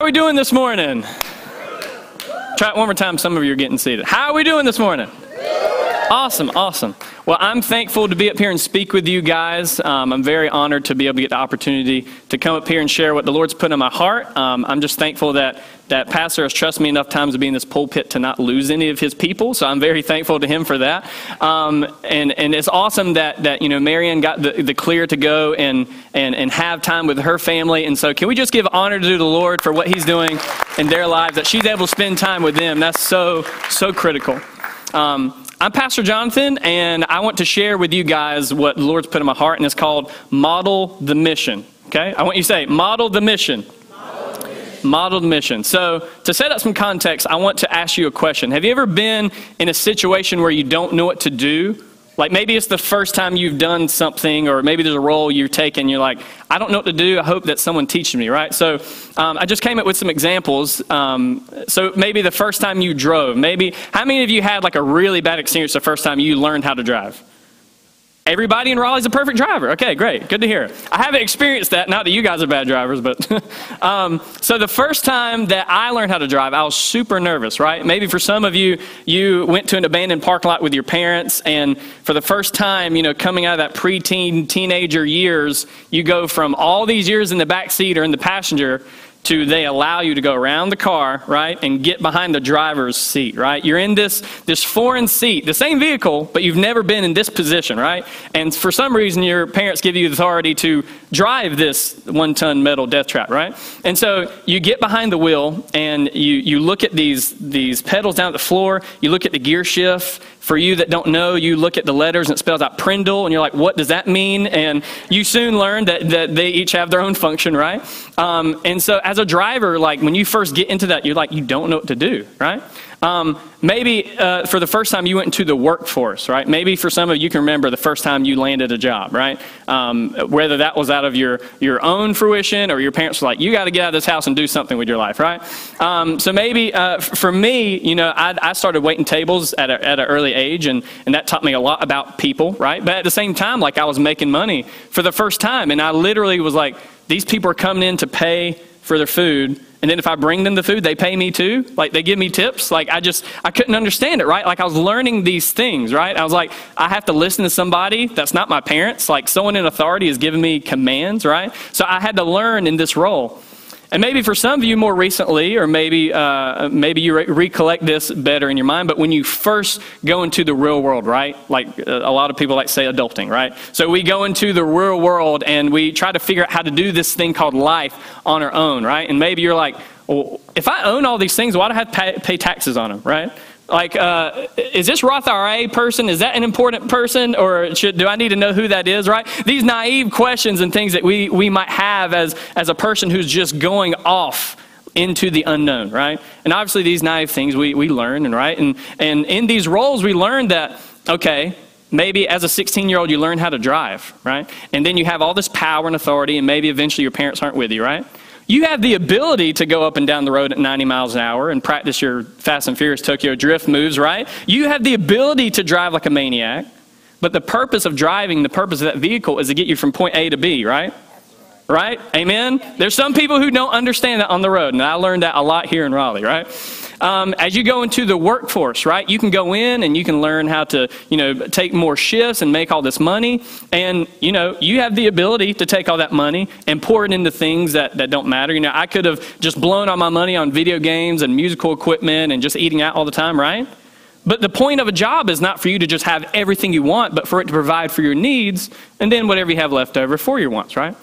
How are we doing this morning? Try it one more time. Some of you are getting seated. How are we doing this morning? Awesome, awesome. Well, I'm thankful to be up here and speak with you guys. Um, I'm very honored to be able to get the opportunity to come up here and share what the Lord's put in my heart. Um, I'm just thankful that that pastor has trusted me enough times to be in this pulpit to not lose any of his people. So I'm very thankful to him for that. Um, and and it's awesome that that you know Marianne got the, the clear to go and and and have time with her family. And so can we just give honor to the Lord for what He's doing in their lives? That she's able to spend time with them. That's so so critical. Um, I'm Pastor Jonathan, and I want to share with you guys what the Lord's put in my heart, and it's called Model the Mission. Okay? I want you to say, Model the Mission. Model the mission. So, to set up some context, I want to ask you a question. Have you ever been in a situation where you don't know what to do like maybe it's the first time you've done something, or maybe there's a role you're taking. You're like, I don't know what to do. I hope that someone teaches me, right? So um, I just came up with some examples. Um, so maybe the first time you drove. Maybe how many of you had like a really bad experience the first time you learned how to drive? Everybody in Raleigh's a perfect driver. Okay, great. Good to hear. I haven't experienced that. Not that you guys are bad drivers, but. um, so the first time that I learned how to drive, I was super nervous, right? Maybe for some of you, you went to an abandoned parking lot with your parents, and for the first time, you know, coming out of that preteen, teenager years, you go from all these years in the back seat or in the passenger to they allow you to go around the car, right, and get behind the driver's seat, right? You're in this, this foreign seat, the same vehicle, but you've never been in this position, right? And for some reason, your parents give you the authority to drive this one ton metal death trap, right? And so you get behind the wheel and you, you look at these, these pedals down at the floor, you look at the gear shift. For you that don't know, you look at the letters and it spells out Prindle, and you're like, what does that mean? And you soon learn that, that they each have their own function, right? Um, and so as a driver, like when you first get into that, you're like, you don't know what to do, right? Um, maybe uh, for the first time you went into the workforce, right? Maybe for some of you, can remember the first time you landed a job, right? Um, whether that was out of your, your own fruition or your parents were like, you got to get out of this house and do something with your life, right? Um, so maybe uh, for me, you know, I, I started waiting tables at, a, at an early age, and, and that taught me a lot about people, right? But at the same time, like I was making money for the first time, and I literally was like, these people are coming in to pay for their food and then if I bring them the food, they pay me too. Like they give me tips. Like I just, I couldn't understand it, right? Like I was learning these things, right? I was like, I have to listen to somebody that's not my parents. Like someone in authority is giving me commands, right? So I had to learn in this role. And maybe for some of you more recently, or maybe, uh, maybe you re- recollect this better in your mind, but when you first go into the real world, right? Like uh, a lot of people like say adulting, right? So we go into the real world and we try to figure out how to do this thing called life on our own, right? And maybe you're like, well, if I own all these things, why do I have to pay, pay taxes on them, right? Like, uh, is this Roth IRA person? Is that an important person? Or should, do I need to know who that is, right? These naive questions and things that we, we might have as, as a person who's just going off into the unknown, right? And obviously, these naive things we, we learn, and right? And, and in these roles, we learn that, okay, maybe as a 16 year old, you learn how to drive, right? And then you have all this power and authority, and maybe eventually your parents aren't with you, right? You have the ability to go up and down the road at 90 miles an hour and practice your Fast and Furious Tokyo drift moves, right? You have the ability to drive like a maniac, but the purpose of driving, the purpose of that vehicle is to get you from point A to B, right? Right? Amen? There's some people who don't understand that on the road, and I learned that a lot here in Raleigh, right? Um, as you go into the workforce, right? You can go in and you can learn how to, you know, take more shifts and make all this money. And, you know, you have the ability to take all that money and pour it into things that, that don't matter. You know, I could have just blown all my money on video games and musical equipment and just eating out all the time, right? But the point of a job is not for you to just have everything you want, but for it to provide for your needs and then whatever you have left over for your wants, right?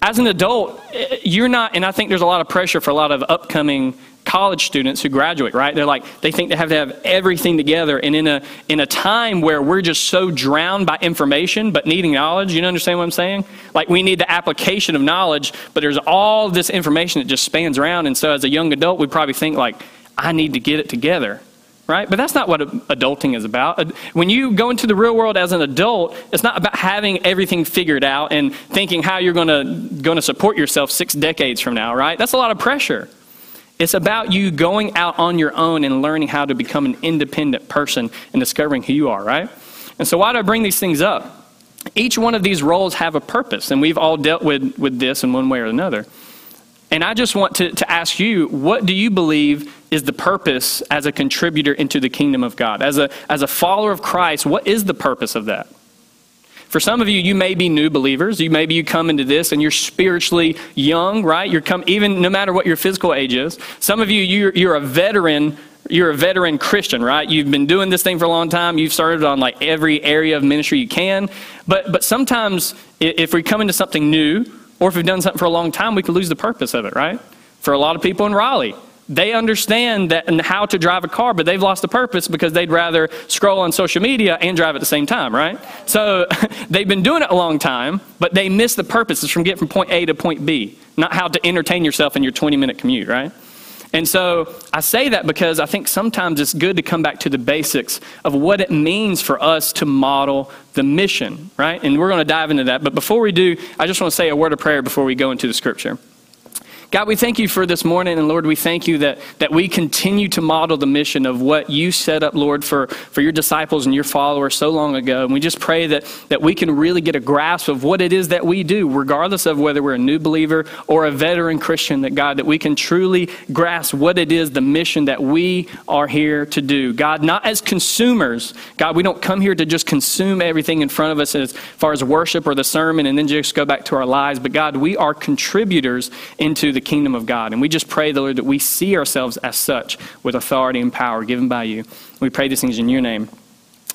As an adult, eh, you're not, and I think there's a lot of pressure for a lot of upcoming college students who graduate, right? They're like, they think they have to have everything together. And in a, in a time where we're just so drowned by information, but needing knowledge, you understand what I'm saying? Like, we need the application of knowledge, but there's all this information that just spans around. And so, as a young adult, we probably think, like, I need to get it together. Right? But that's not what adulting is about. When you go into the real world as an adult, it's not about having everything figured out and thinking how you're going to, going to support yourself six decades from now, right? That's a lot of pressure. It's about you going out on your own and learning how to become an independent person and discovering who you are, right? And so, why do I bring these things up? Each one of these roles have a purpose, and we've all dealt with, with this in one way or another. And I just want to, to ask you, what do you believe is the purpose as a contributor into the kingdom of God? As a, as a follower of Christ, what is the purpose of that? For some of you, you may be new believers. You maybe you come into this and you're spiritually young, right? You're come even no matter what your physical age is. Some of you, you're, you're a veteran you're a veteran Christian, right? You've been doing this thing for a long time. You've started on like every area of ministry you can. But but sometimes if we come into something new, or if we've done something for a long time, we can lose the purpose of it, right? For a lot of people in Raleigh, they understand that and how to drive a car, but they've lost the purpose because they'd rather scroll on social media and drive at the same time, right? So they've been doing it a long time, but they miss the purpose. It's from getting from point A to point B, not how to entertain yourself in your 20 minute commute, right? And so I say that because I think sometimes it's good to come back to the basics of what it means for us to model the mission, right? And we're going to dive into that. But before we do, I just want to say a word of prayer before we go into the scripture. God, we thank you for this morning, and Lord, we thank you that, that we continue to model the mission of what you set up, Lord, for, for your disciples and your followers so long ago. And we just pray that, that we can really get a grasp of what it is that we do, regardless of whether we're a new believer or a veteran Christian, that God, that we can truly grasp what it is, the mission that we are here to do. God, not as consumers. God, we don't come here to just consume everything in front of us as far as worship or the sermon and then just go back to our lives. But God, we are contributors into the kingdom of God. And we just pray, the Lord, that we see ourselves as such with authority and power given by you. We pray these things in your name.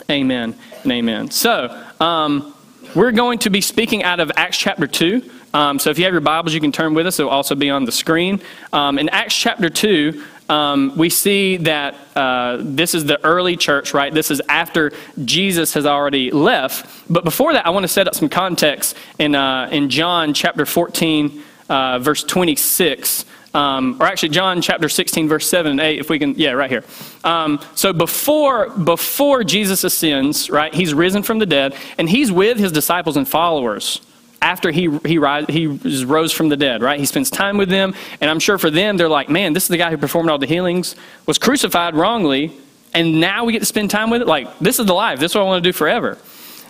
Amen and amen. So, um, we're going to be speaking out of Acts chapter 2. Um, so if you have your Bibles, you can turn with us. It'll also be on the screen. Um, in Acts chapter 2, um, we see that uh, this is the early church, right? This is after Jesus has already left. But before that, I want to set up some context in, uh, in John chapter 14, uh, verse 26. Um, or actually, John chapter 16, verse 7 and 8, if we can, yeah, right here. Um, so before, before Jesus ascends, right, he's risen from the dead, and he's with his disciples and followers after he, he, rise, he rose from the dead, right? He spends time with them, and I'm sure for them, they're like, man, this is the guy who performed all the healings, was crucified wrongly, and now we get to spend time with it? Like, this is the life. This is what I want to do forever.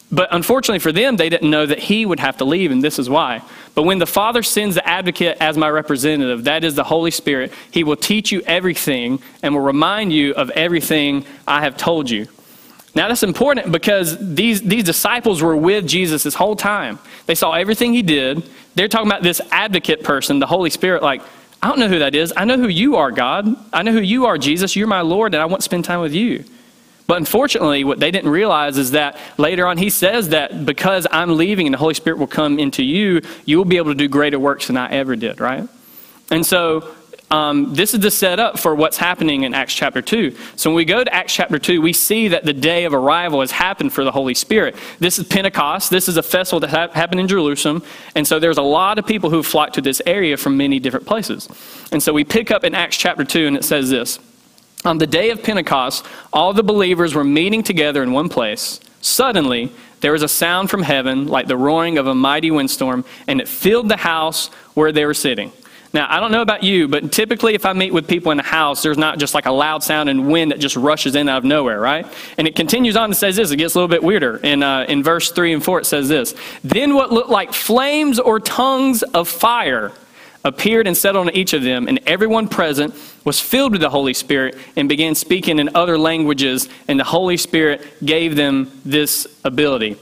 But unfortunately for them, they didn't know that he would have to leave, and this is why. But when the Father sends the advocate as my representative, that is the Holy Spirit, he will teach you everything and will remind you of everything I have told you. Now, that's important because these, these disciples were with Jesus this whole time. They saw everything he did. They're talking about this advocate person, the Holy Spirit, like, I don't know who that is. I know who you are, God. I know who you are, Jesus. You're my Lord, and I want to spend time with you. But unfortunately, what they didn't realize is that later on he says that because I'm leaving and the Holy Spirit will come into you, you will be able to do greater works than I ever did, right? And so um, this is the setup for what's happening in Acts chapter 2. So when we go to Acts chapter 2, we see that the day of arrival has happened for the Holy Spirit. This is Pentecost. This is a festival that ha- happened in Jerusalem. And so there's a lot of people who flocked to this area from many different places. And so we pick up in Acts chapter 2, and it says this on the day of Pentecost, all the believers were meeting together in one place. Suddenly, there was a sound from heaven like the roaring of a mighty windstorm, and it filled the house where they were sitting. Now, I don't know about you, but typically if I meet with people in a house, there's not just like a loud sound and wind that just rushes in out of nowhere, right? And it continues on and says this. It gets a little bit weirder. In, uh, in verse 3 and 4, it says this Then what looked like flames or tongues of fire appeared and settled on each of them, and everyone present was filled with the Holy Spirit and began speaking in other languages, and the Holy Spirit gave them this ability.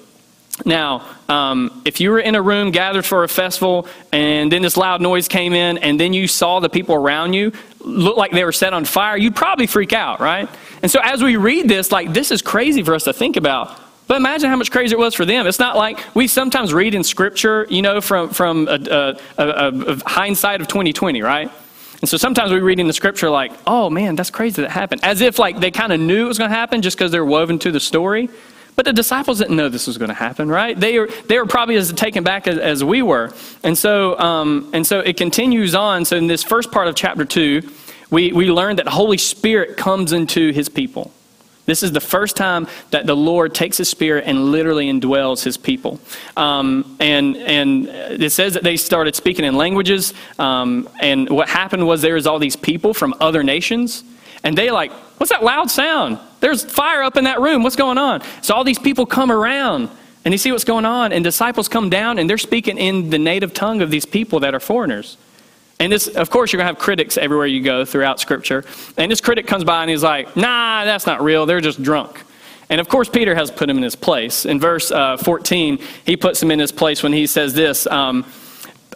Now, um, if you were in a room gathered for a festival and then this loud noise came in and then you saw the people around you look like they were set on fire, you'd probably freak out, right? And so as we read this, like, this is crazy for us to think about. But imagine how much crazier it was for them. It's not like we sometimes read in Scripture, you know, from, from a, a, a, a hindsight of 2020, right? And so sometimes we read in the Scripture like, oh man, that's crazy that happened. As if like they kind of knew it was going to happen just because they're woven to the story. But the disciples didn't know this was going to happen, right? They were, they were probably as taken back as, as we were. And so, um, and so it continues on. So in this first part of chapter 2, we, we learn that the Holy Spirit comes into his people. This is the first time that the Lord takes his spirit and literally indwells his people. Um, and, and it says that they started speaking in languages. Um, and what happened was there was all these people from other nations. And they like, what's that loud sound? There's fire up in that room. What's going on? So all these people come around and they see what's going on. And disciples come down and they're speaking in the native tongue of these people that are foreigners. And this, of course, you're going to have critics everywhere you go throughout Scripture. And this critic comes by and he's like, nah, that's not real. They're just drunk. And of course, Peter has put him in his place. In verse uh, 14, he puts him in his place when he says this um,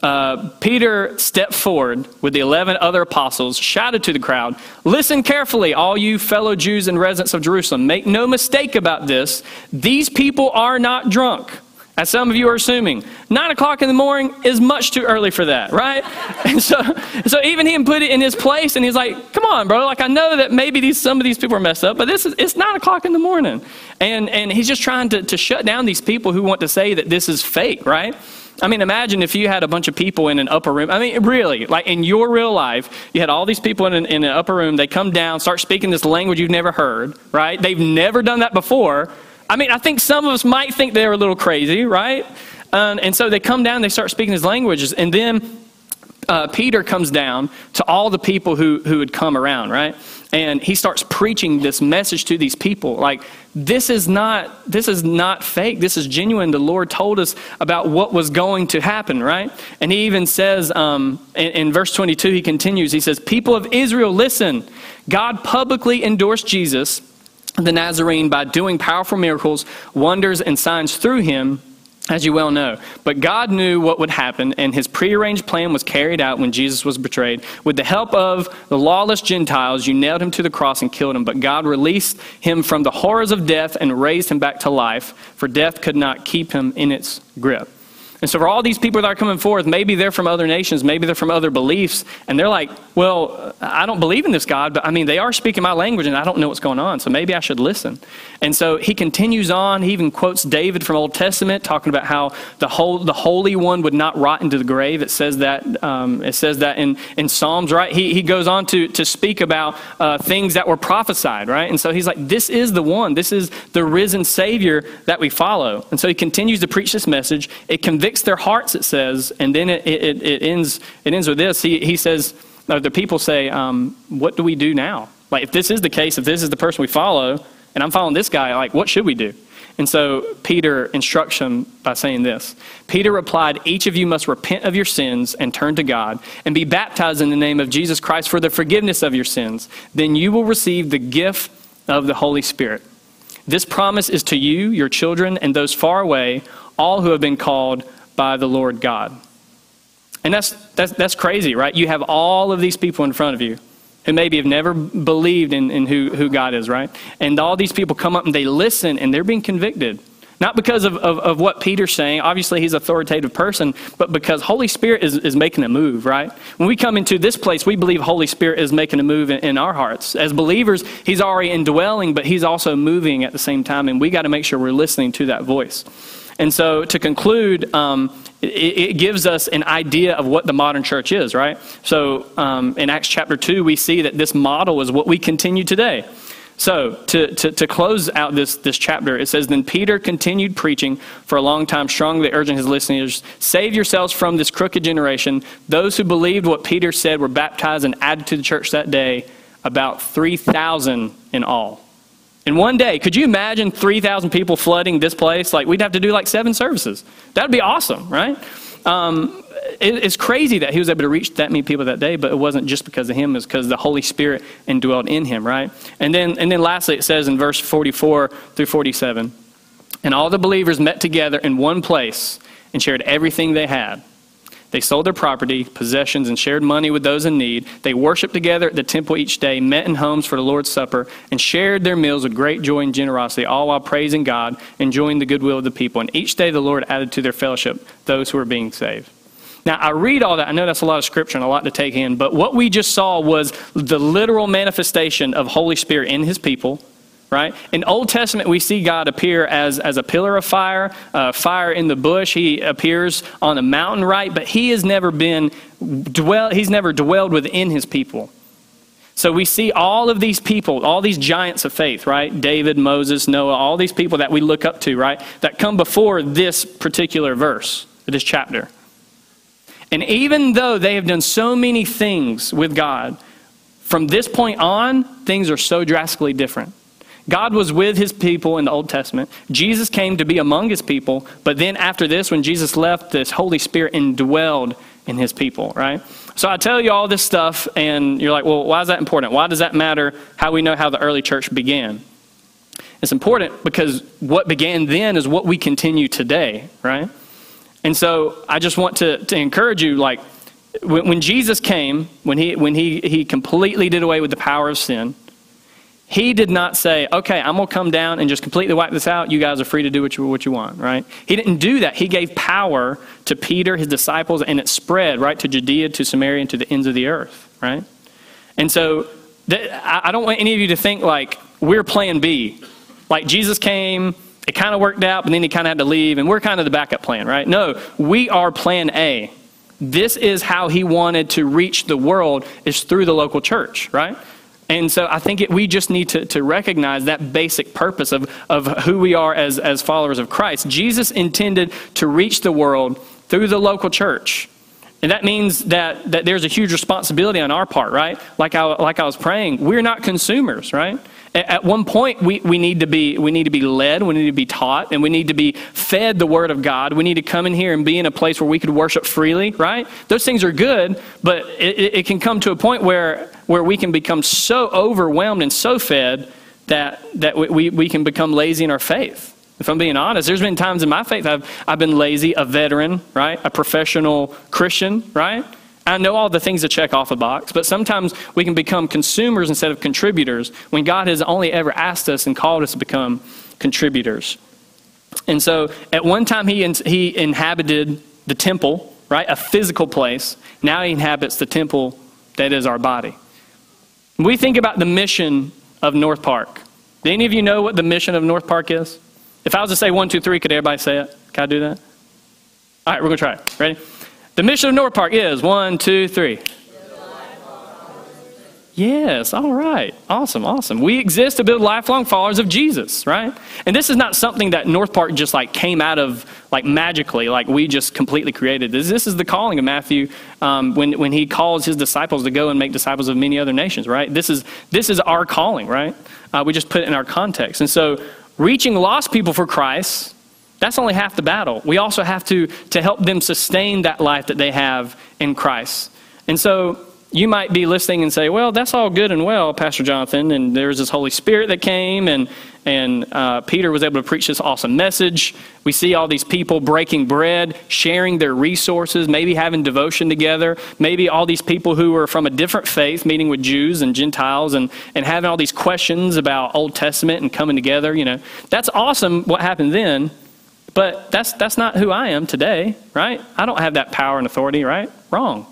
uh, Peter stepped forward with the 11 other apostles, shouted to the crowd, Listen carefully, all you fellow Jews and residents of Jerusalem. Make no mistake about this. These people are not drunk as some of you are assuming. Nine o'clock in the morning is much too early for that, right? And so, so even he put it in his place, and he's like, "Come on, bro! Like I know that maybe these some of these people are messed up, but this is it's nine o'clock in the morning." And and he's just trying to to shut down these people who want to say that this is fake, right? I mean, imagine if you had a bunch of people in an upper room. I mean, really, like in your real life, you had all these people in an, in an upper room. They come down, start speaking this language you've never heard, right? They've never done that before I mean, I think some of us might think they're a little crazy, right? Um, and so they come down, they start speaking these languages, and then uh, Peter comes down to all the people who, who had come around, right? And he starts preaching this message to these people. Like, this is not this is not fake. This is genuine. The Lord told us about what was going to happen, right? And he even says um, in, in verse 22, he continues, he says, People of Israel, listen. God publicly endorsed Jesus the Nazarene by doing powerful miracles, wonders, and signs through him, as you well know. But God knew what would happen, and his prearranged plan was carried out when Jesus was betrayed. With the help of the lawless Gentiles, you nailed him to the cross and killed him. But God released him from the horrors of death and raised him back to life, for death could not keep him in its grip. And so, for all these people that are coming forth, maybe they're from other nations, maybe they're from other beliefs, and they're like, well, I don't believe in this God, but I mean, they are speaking my language and I don't know what's going on, so maybe I should listen. And so he continues on. He even quotes David from Old Testament, talking about how the, whole, the Holy One would not rot into the grave. It says that, um, it says that in, in Psalms, right? He, he goes on to, to speak about uh, things that were prophesied, right? And so he's like, this is the one, this is the risen Savior that we follow. And so he continues to preach this message. It convicts their hearts, it says, and then it, it, it ends, it ends with this. He, he says, the people say, um, What do we do now? Like, if this is the case, if this is the person we follow, and I'm following this guy, like, what should we do? And so Peter instructs by saying this Peter replied, Each of you must repent of your sins and turn to God and be baptized in the name of Jesus Christ for the forgiveness of your sins. Then you will receive the gift of the Holy Spirit. This promise is to you, your children, and those far away, all who have been called by the Lord God. And that's, that's, that's crazy, right? You have all of these people in front of you who maybe have never believed in, in who, who God is, right? And all these people come up and they listen and they're being convicted. Not because of, of, of, what Peter's saying. Obviously, he's an authoritative person, but because Holy Spirit is, is making a move, right? When we come into this place, we believe Holy Spirit is making a move in, in our hearts. As believers, he's already indwelling, but he's also moving at the same time, and we got to make sure we're listening to that voice. And so, to conclude, um, it, it, gives us an idea of what the modern church is, right? So, um, in Acts chapter 2, we see that this model is what we continue today. So, to, to, to, close out this, this chapter, it says, Then Peter continued preaching for a long time, strongly urging his listeners, Save yourselves from this crooked generation. Those who believed what Peter said were baptized and added to the church that day, about 3,000 in all. In one day, could you imagine 3,000 people flooding this place? Like, we'd have to do like seven services. That would be awesome, right? Um, it, it's crazy that he was able to reach that many people that day, but it wasn't just because of him, it's because the Holy Spirit indwelled in him, right? And then, and then lastly, it says in verse 44 through 47 And all the believers met together in one place and shared everything they had. They sold their property, possessions, and shared money with those in need. They worshiped together at the temple each day, met in homes for the Lord's Supper, and shared their meals with great joy and generosity, all while praising God, enjoying the goodwill of the people. And each day the Lord added to their fellowship those who were being saved. Now, I read all that. I know that's a lot of scripture and a lot to take in, but what we just saw was the literal manifestation of Holy Spirit in his people right? In Old Testament, we see God appear as, as a pillar of fire, uh, fire in the bush. He appears on a mountain, right? But he has never been dwell. He's never dwelled within his people. So we see all of these people, all these giants of faith, right? David, Moses, Noah, all these people that we look up to, right? That come before this particular verse, this chapter. And even though they have done so many things with God, from this point on, things are so drastically different. God was with his people in the Old Testament. Jesus came to be among his people, but then after this, when Jesus left, this Holy Spirit indwelled in his people, right? So I tell you all this stuff, and you're like, well, why is that important? Why does that matter how we know how the early church began? It's important because what began then is what we continue today, right? And so I just want to, to encourage you, like, when, when Jesus came, when, he, when he, he completely did away with the power of sin, he did not say, okay, I'm going to come down and just completely wipe this out. You guys are free to do what you, what you want, right? He didn't do that. He gave power to Peter, his disciples, and it spread, right, to Judea, to Samaria, and to the ends of the earth, right? And so I don't want any of you to think like we're plan B. Like Jesus came, it kind of worked out, but then he kind of had to leave, and we're kind of the backup plan, right? No, we are plan A. This is how he wanted to reach the world, is through the local church, right? And so I think it, we just need to, to recognize that basic purpose of, of who we are as, as followers of Christ. Jesus intended to reach the world through the local church. And that means that, that there's a huge responsibility on our part, right? Like I, like I was praying, we're not consumers, right? At one point, we, we, need to be, we need to be led, we need to be taught, and we need to be fed the Word of God. We need to come in here and be in a place where we could worship freely, right? Those things are good, but it, it can come to a point where, where we can become so overwhelmed and so fed that, that we, we can become lazy in our faith. If I'm being honest, there's been times in my faith I've, I've been lazy, a veteran, right? A professional Christian, right? I know all the things to check off a box, but sometimes we can become consumers instead of contributors when God has only ever asked us and called us to become contributors. And so at one time he, in, he inhabited the temple, right? A physical place. Now he inhabits the temple that is our body. we think about the mission of North Park. Do any of you know what the mission of North Park is? If I was to say one, two, three, could everybody say it? Can I do that? All right, we're going to try it. Ready? The mission of North Park is one, two, three. Yes, all right. Awesome, awesome. We exist to build lifelong followers of Jesus, right? And this is not something that North Park just like came out of like magically, like we just completely created this. This is the calling of Matthew um, when, when he calls his disciples to go and make disciples of many other nations, right? This is, this is our calling, right? Uh, we just put it in our context. And so reaching lost people for Christ that's only half the battle. We also have to, to help them sustain that life that they have in Christ. And so you might be listening and say, well, that's all good and well, Pastor Jonathan, and there's this Holy Spirit that came, and, and uh, Peter was able to preach this awesome message. We see all these people breaking bread, sharing their resources, maybe having devotion together, maybe all these people who are from a different faith meeting with Jews and Gentiles and, and having all these questions about Old Testament and coming together. You know, that's awesome what happened then. But that's, that's not who I am today, right? I don't have that power and authority, right? Wrong.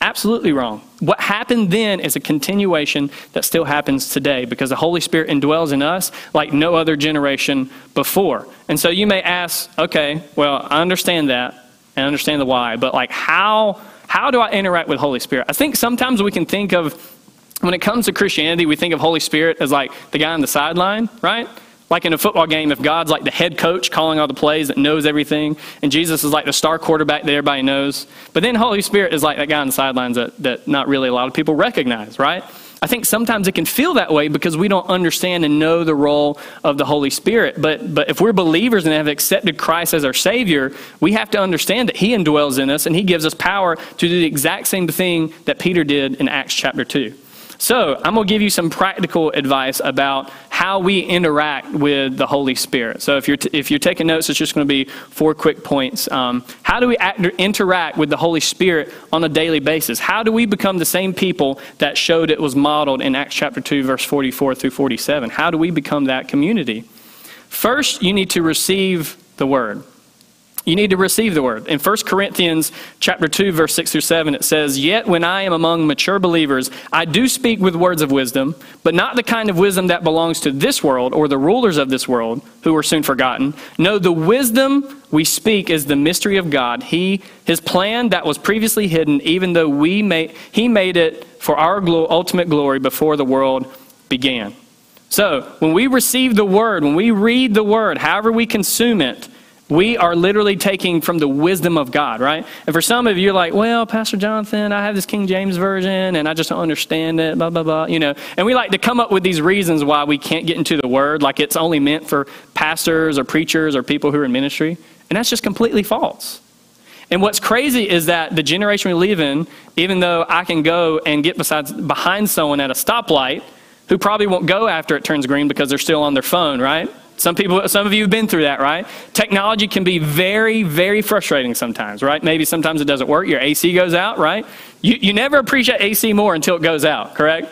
Absolutely wrong. What happened then is a continuation that still happens today because the Holy Spirit indwells in us like no other generation before. And so you may ask, okay, well, I understand that and understand the why, but like how how do I interact with Holy Spirit? I think sometimes we can think of when it comes to Christianity, we think of Holy Spirit as like the guy on the sideline, right? Like in a football game, if God's like the head coach calling all the plays that knows everything, and Jesus is like the star quarterback that everybody knows, but then Holy Spirit is like that guy on the sidelines that, that not really a lot of people recognize, right? I think sometimes it can feel that way because we don't understand and know the role of the Holy Spirit. But, but if we're believers and have accepted Christ as our Savior, we have to understand that He indwells in us and He gives us power to do the exact same thing that Peter did in Acts chapter 2. So, I'm going to give you some practical advice about how we interact with the Holy Spirit. So, if you're, t- if you're taking notes, it's just going to be four quick points. Um, how do we act, interact with the Holy Spirit on a daily basis? How do we become the same people that showed it was modeled in Acts chapter 2, verse 44 through 47? How do we become that community? First, you need to receive the Word you need to receive the word. In 1 Corinthians chapter 2 verse 6 through 7 it says, "Yet when I am among mature believers, I do speak with words of wisdom, but not the kind of wisdom that belongs to this world or the rulers of this world, who are soon forgotten. No, the wisdom we speak is the mystery of God. He his plan that was previously hidden even though we made he made it for our ultimate glory before the world began." So, when we receive the word, when we read the word, however we consume it, we are literally taking from the wisdom of God, right? And for some of you, you're like, well, Pastor Jonathan, I have this King James Version and I just don't understand it, blah, blah, blah, you know. And we like to come up with these reasons why we can't get into the Word, like it's only meant for pastors or preachers or people who are in ministry. And that's just completely false. And what's crazy is that the generation we live in, even though I can go and get besides, behind someone at a stoplight who probably won't go after it turns green because they're still on their phone, right? Some people, some of you have been through that, right? Technology can be very, very frustrating sometimes, right? Maybe sometimes it doesn't work. Your AC goes out, right? You, you never appreciate AC more until it goes out, correct?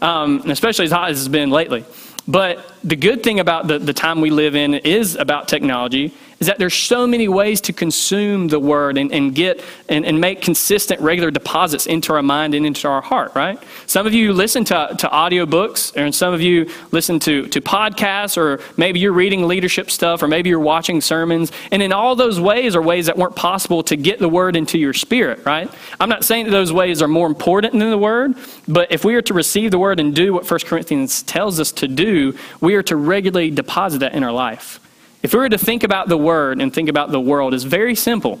Um, especially as hot as it's been lately. But the good thing about the, the time we live in is about technology is that there's so many ways to consume the word and, and get and, and make consistent regular deposits into our mind and into our heart right? Some of you listen to, to audiobooks and some of you listen to, to podcasts or maybe you're reading leadership stuff or maybe you're watching sermons. And in all those ways are ways that weren't possible to get the word into your spirit right? I'm not saying that those ways are more important than the word but if we are to receive the word and do what 1 corinthians tells us to do we are to regularly deposit that in our life if we were to think about the word and think about the world, it's very simple.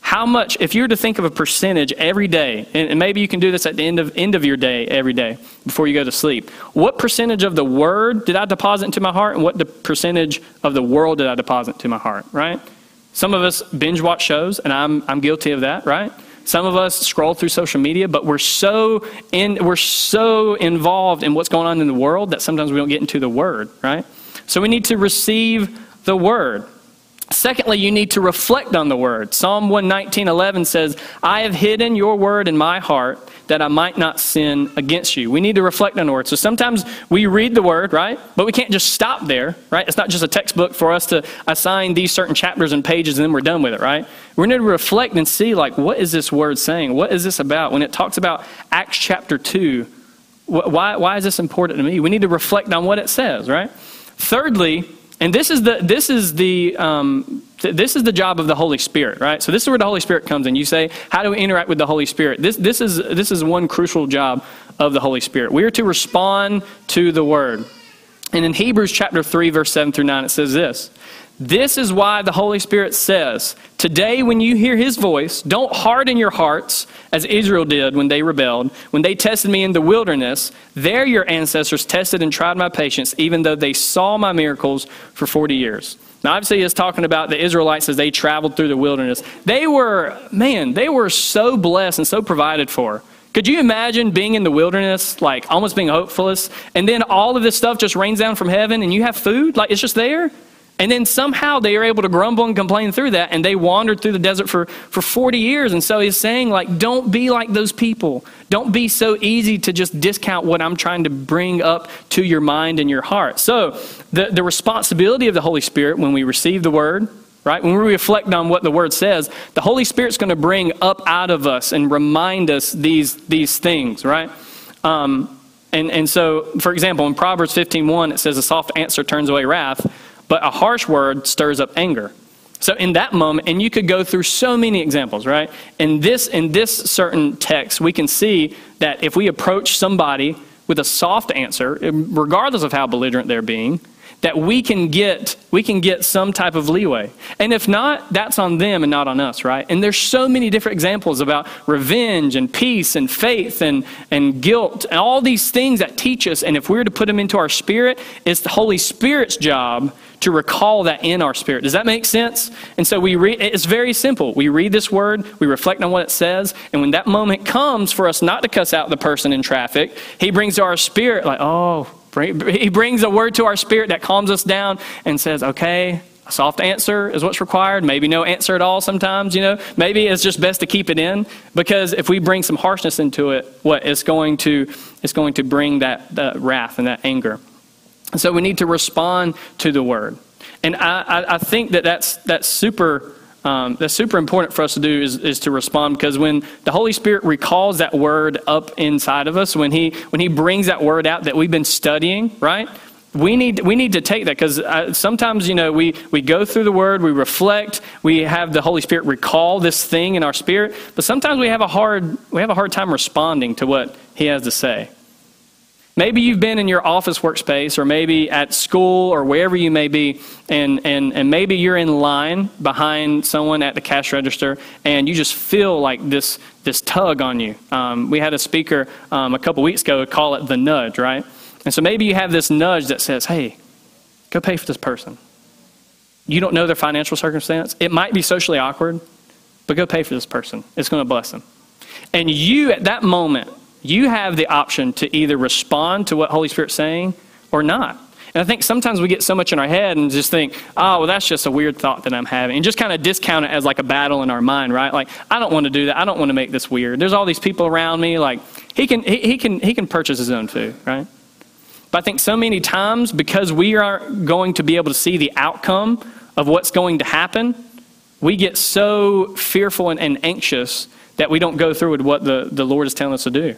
How much, if you were to think of a percentage every day, and maybe you can do this at the end of, end of your day every day before you go to sleep, what percentage of the word did I deposit into my heart, and what the percentage of the world did I deposit into my heart, right? Some of us binge watch shows, and I'm, I'm guilty of that, right? Some of us scroll through social media, but we're so in, we're so involved in what's going on in the world that sometimes we don't get into the word, right? So we need to receive the word. Secondly, you need to reflect on the word. Psalm 119:11 says, "I have hidden your word in my heart that I might not sin against you." We need to reflect on the word. So sometimes we read the word, right? But we can't just stop there, right? It's not just a textbook for us to assign these certain chapters and pages and then we're done with it, right? We need to reflect and see like what is this word saying? What is this about? When it talks about Acts chapter 2, why why is this important to me? We need to reflect on what it says, right? Thirdly, and this is the this is the um, th- this is the job of the Holy Spirit, right? So this is where the Holy Spirit comes in. You say, how do we interact with the Holy Spirit? This this is this is one crucial job of the Holy Spirit. We are to respond to the Word. And in Hebrews chapter 3, verse 7 through 9, it says this this is why the Holy Spirit says, Today, when you hear his voice, don't harden your hearts as Israel did when they rebelled. When they tested me in the wilderness, there your ancestors tested and tried my patience, even though they saw my miracles for 40 years. Now, obviously, it's talking about the Israelites as they traveled through the wilderness. They were, man, they were so blessed and so provided for. Could you imagine being in the wilderness, like almost being hopeless, and then all of this stuff just rains down from heaven and you have food? Like it's just there? And then somehow they are able to grumble and complain through that, and they wandered through the desert for, for 40 years. And so he's saying, like, don't be like those people. Don't be so easy to just discount what I'm trying to bring up to your mind and your heart. So the, the responsibility of the Holy Spirit when we receive the word, right, when we reflect on what the word says, the Holy Spirit's going to bring up out of us and remind us these, these things, right? Um, and, and so, for example, in Proverbs 15.1, it says, a soft answer turns away wrath but a harsh word stirs up anger. So in that moment, and you could go through so many examples, right? In this in this certain text, we can see that if we approach somebody with a soft answer, regardless of how belligerent they're being, that we can get we can get some type of leeway. And if not, that's on them and not on us, right? And there's so many different examples about revenge and peace and faith and, and guilt and all these things that teach us. And if we're to put them into our spirit, it's the Holy Spirit's job to recall that in our spirit. Does that make sense? And so we read it's very simple. We read this word, we reflect on what it says, and when that moment comes for us not to cuss out the person in traffic, he brings to our spirit like, "Oh, he brings a word to our spirit that calms us down and says, okay, a soft answer is what's required. Maybe no answer at all sometimes, you know. Maybe it's just best to keep it in because if we bring some harshness into it, what it's going to it's going to bring that, that wrath and that anger. And so we need to respond to the word. And I, I, I think that that's, that's super um, that's super important for us to do is, is to respond because when the Holy Spirit recalls that word up inside of us, when he when he brings that word out that we've been studying, right? We need we need to take that because sometimes you know we we go through the word, we reflect, we have the Holy Spirit recall this thing in our spirit, but sometimes we have a hard we have a hard time responding to what He has to say. Maybe you've been in your office workspace or maybe at school or wherever you may be, and, and, and maybe you're in line behind someone at the cash register and you just feel like this, this tug on you. Um, we had a speaker um, a couple weeks ago call it the nudge, right? And so maybe you have this nudge that says, hey, go pay for this person. You don't know their financial circumstance. It might be socially awkward. but go pay for this person. It's going to bless them. And you, at that moment, you have the option to either respond to what Holy Spirit's saying or not. And I think sometimes we get so much in our head and just think, oh, well, that's just a weird thought that I'm having. And just kind of discount it as like a battle in our mind, right? Like, I don't want to do that. I don't want to make this weird. There's all these people around me. Like, he can, he, he can, he can purchase his own food, right? But I think so many times, because we aren't going to be able to see the outcome of what's going to happen, we get so fearful and, and anxious that we don't go through with what the, the Lord is telling us to do.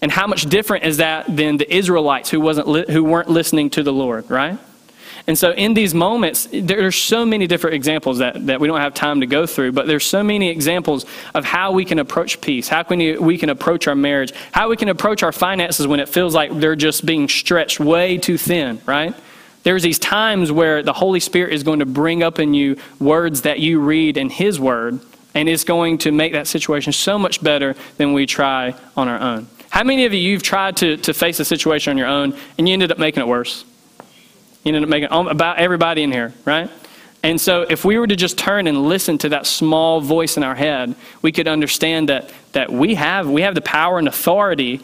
And how much different is that than the Israelites who, wasn't li- who weren't listening to the Lord, right? And so in these moments, there are so many different examples that, that we don't have time to go through, but there's so many examples of how we can approach peace, how can we, we can approach our marriage, how we can approach our finances when it feels like they're just being stretched way too thin, right? There's these times where the Holy Spirit is going to bring up in you words that you read in His Word, and it's going to make that situation so much better than we try on our own. How many of you you've tried to, to face a situation on your own and you ended up making it worse? You ended up making it about everybody in here, right? And so if we were to just turn and listen to that small voice in our head, we could understand that, that we, have, we have the power and authority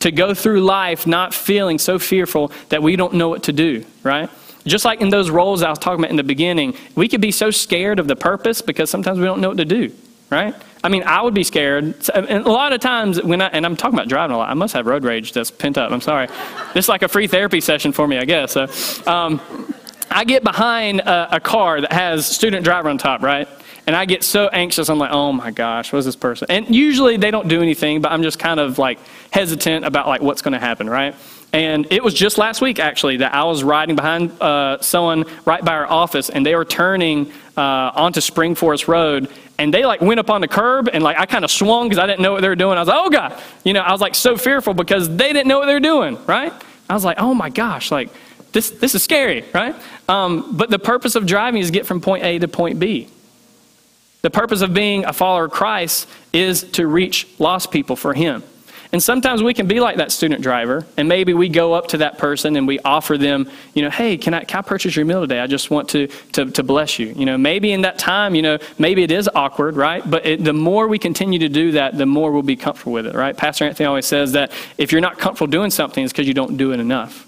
to go through life not feeling so fearful that we don't know what to do, right? Just like in those roles I was talking about in the beginning, we could be so scared of the purpose because sometimes we don't know what to do, right? I mean, I would be scared. And a lot of times when I, and I'm talking about driving a lot, I must have road rage that's pent up. I'm sorry. This is like a free therapy session for me, I guess. So, um, I get behind a, a car that has student driver on top, right? And I get so anxious. I'm like, oh my gosh, what's this person? And usually they don't do anything, but I'm just kind of like hesitant about like what's going to happen, right? And it was just last week, actually, that I was riding behind uh, someone right by our office, and they were turning uh, onto Spring Forest Road, and they like went up on the curb, and like I kind of swung because I didn't know what they were doing. I was like, oh God, you know, I was like so fearful because they didn't know what they were doing, right? I was like, oh my gosh, like this, this is scary, right? Um, but the purpose of driving is get from point A to point B. The purpose of being a follower of Christ is to reach lost people for Him. And sometimes we can be like that student driver, and maybe we go up to that person and we offer them, you know, hey, can I, can I purchase your meal today? I just want to, to, to bless you. You know, maybe in that time, you know, maybe it is awkward, right? But it, the more we continue to do that, the more we'll be comfortable with it, right? Pastor Anthony always says that if you're not comfortable doing something, it's because you don't do it enough.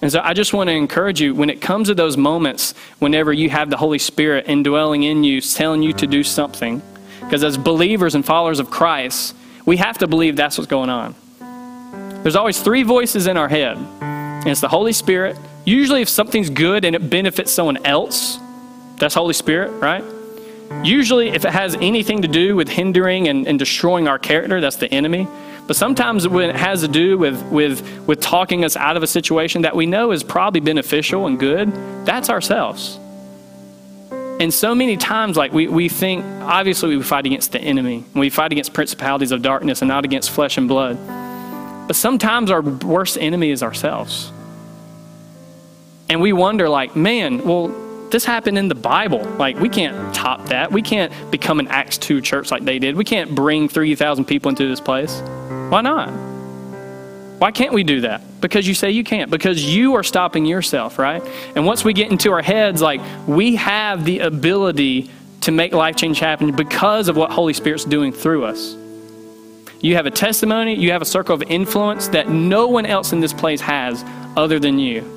And so I just want to encourage you when it comes to those moments, whenever you have the Holy Spirit indwelling in you, telling you to do something, because as believers and followers of Christ, we have to believe that's what's going on. There's always three voices in our head, and it's the Holy Spirit. Usually, if something's good and it benefits someone else, that's Holy Spirit, right? Usually, if it has anything to do with hindering and, and destroying our character, that's the enemy. But sometimes when it has to do with, with, with talking us out of a situation that we know is probably beneficial and good, that's ourselves. And so many times, like we, we think, obviously, we fight against the enemy. We fight against principalities of darkness and not against flesh and blood. But sometimes our worst enemy is ourselves. And we wonder, like, man, well, this happened in the Bible. Like, we can't top that. We can't become an Acts 2 church like they did. We can't bring 3,000 people into this place. Why not? Why can't we do that? Because you say you can't. Because you are stopping yourself, right? And once we get into our heads, like we have the ability to make life change happen because of what Holy Spirit's doing through us. You have a testimony, you have a circle of influence that no one else in this place has other than you.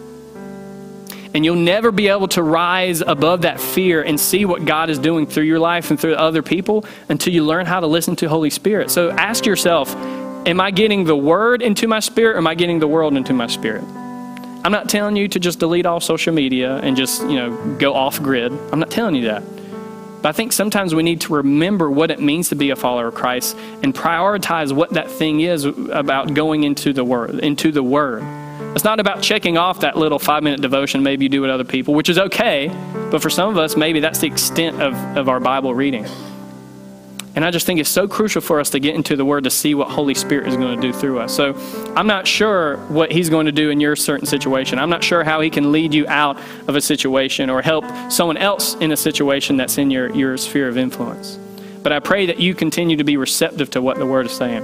And you'll never be able to rise above that fear and see what God is doing through your life and through other people until you learn how to listen to Holy Spirit. So ask yourself, Am I getting the word into my spirit or am I getting the world into my spirit? I'm not telling you to just delete all social media and just, you know, go off grid. I'm not telling you that. But I think sometimes we need to remember what it means to be a follower of Christ and prioritize what that thing is about going into the word, into the word. It's not about checking off that little five minute devotion maybe you do with other people, which is okay, but for some of us, maybe that's the extent of, of our Bible reading. And I just think it's so crucial for us to get into the Word to see what Holy Spirit is going to do through us. So I'm not sure what He's going to do in your certain situation. I'm not sure how He can lead you out of a situation or help someone else in a situation that's in your, your sphere of influence. But I pray that you continue to be receptive to what the Word is saying.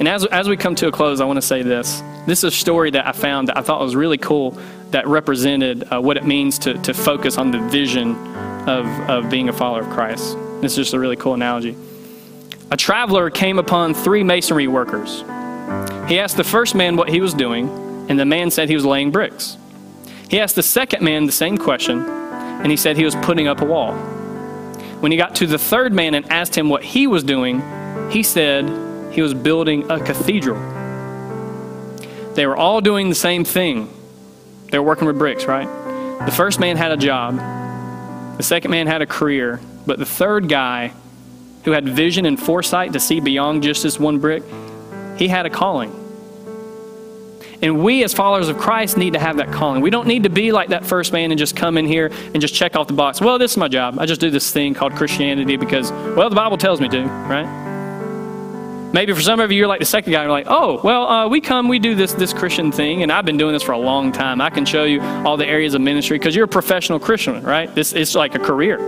And as, as we come to a close, I want to say this. This is a story that I found that I thought was really cool that represented uh, what it means to, to focus on the vision of, of being a follower of Christ. This is just a really cool analogy. A traveler came upon three masonry workers. He asked the first man what he was doing, and the man said he was laying bricks. He asked the second man the same question, and he said he was putting up a wall. When he got to the third man and asked him what he was doing, he said he was building a cathedral. They were all doing the same thing. They were working with bricks, right? The first man had a job, the second man had a career, but the third guy, who had vision and foresight to see beyond just this one brick, he had a calling. And we, as followers of Christ, need to have that calling. We don't need to be like that first man and just come in here and just check off the box. Well, this is my job. I just do this thing called Christianity because, well, the Bible tells me to, right? Maybe for some of you, you're like the second guy. You're like, oh, well, uh, we come, we do this this Christian thing, and I've been doing this for a long time. I can show you all the areas of ministry because you're a professional Christian, right? This is like a career.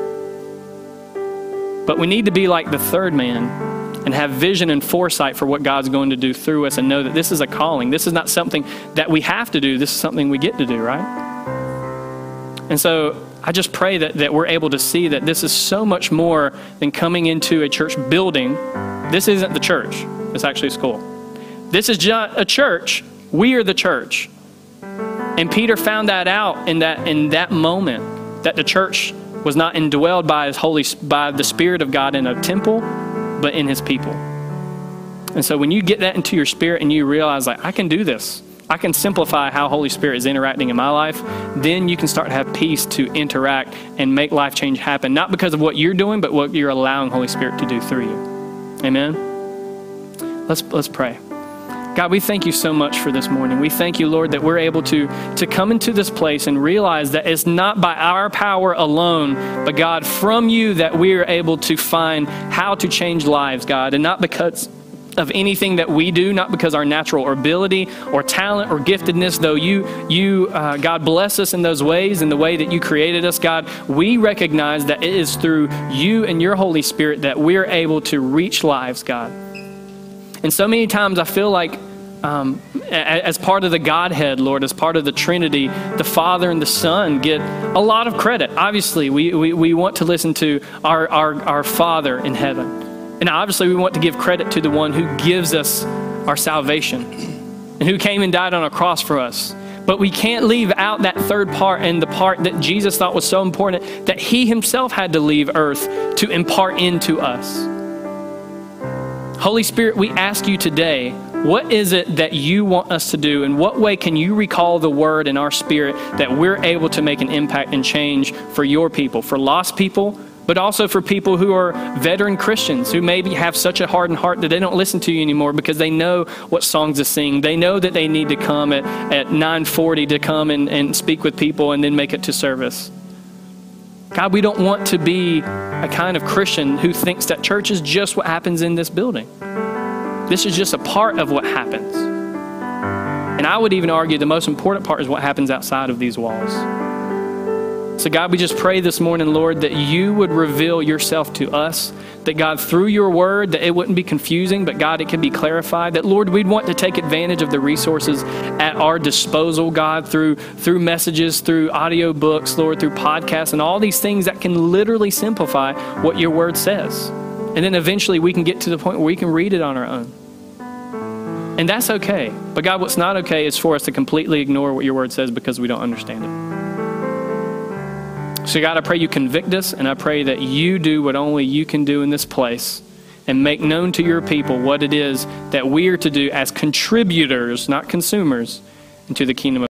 But we need to be like the third man and have vision and foresight for what God's going to do through us and know that this is a calling. This is not something that we have to do. This is something we get to do, right? And so I just pray that, that we're able to see that this is so much more than coming into a church building this isn't the church, it's actually school. This is just a church. We are the church. And Peter found that out in that, in that moment that the church was not indwelled by, his holy, by the Spirit of God in a temple, but in his people. And so when you get that into your spirit and you realize, like, I can do this, I can simplify how Holy Spirit is interacting in my life, then you can start to have peace to interact and make life change happen. Not because of what you're doing, but what you're allowing Holy Spirit to do through you. Amen. Let's let's pray. God, we thank you so much for this morning. We thank you, Lord, that we're able to, to come into this place and realize that it's not by our power alone, but God, from you that we are able to find how to change lives, God, and not because of anything that we do, not because our natural ability or talent or giftedness, though you, you uh, God, bless us in those ways, in the way that you created us, God, we recognize that it is through you and your Holy Spirit that we're able to reach lives, God. And so many times I feel like um, as part of the Godhead, Lord, as part of the Trinity, the Father and the Son get a lot of credit. Obviously, we, we, we want to listen to our, our, our Father in heaven. And obviously, we want to give credit to the one who gives us our salvation and who came and died on a cross for us. But we can't leave out that third part and the part that Jesus thought was so important that he himself had to leave earth to impart into us. Holy Spirit, we ask you today, what is it that you want us to do? In what way can you recall the word in our spirit that we're able to make an impact and change for your people, for lost people, but also for people who are veteran Christians who maybe have such a hardened heart that they don't listen to you anymore because they know what songs to sing. They know that they need to come at, at 940 to come and, and speak with people and then make it to service. God, we don't want to be a kind of Christian who thinks that church is just what happens in this building. This is just a part of what happens. And I would even argue the most important part is what happens outside of these walls. So, God, we just pray this morning, Lord, that you would reveal yourself to us. That, God, through your word, that it wouldn't be confusing, but, God, it could be clarified. That, Lord, we'd want to take advantage of the resources at our disposal, God, through, through messages, through audio books, Lord, through podcasts, and all these things that can literally simplify what your word says. And then eventually we can get to the point where we can read it on our own. And that's okay. But, God, what's not okay is for us to completely ignore what your word says because we don't understand it. So, God, I pray you convict us, and I pray that you do what only you can do in this place and make known to your people what it is that we are to do as contributors, not consumers, into the kingdom of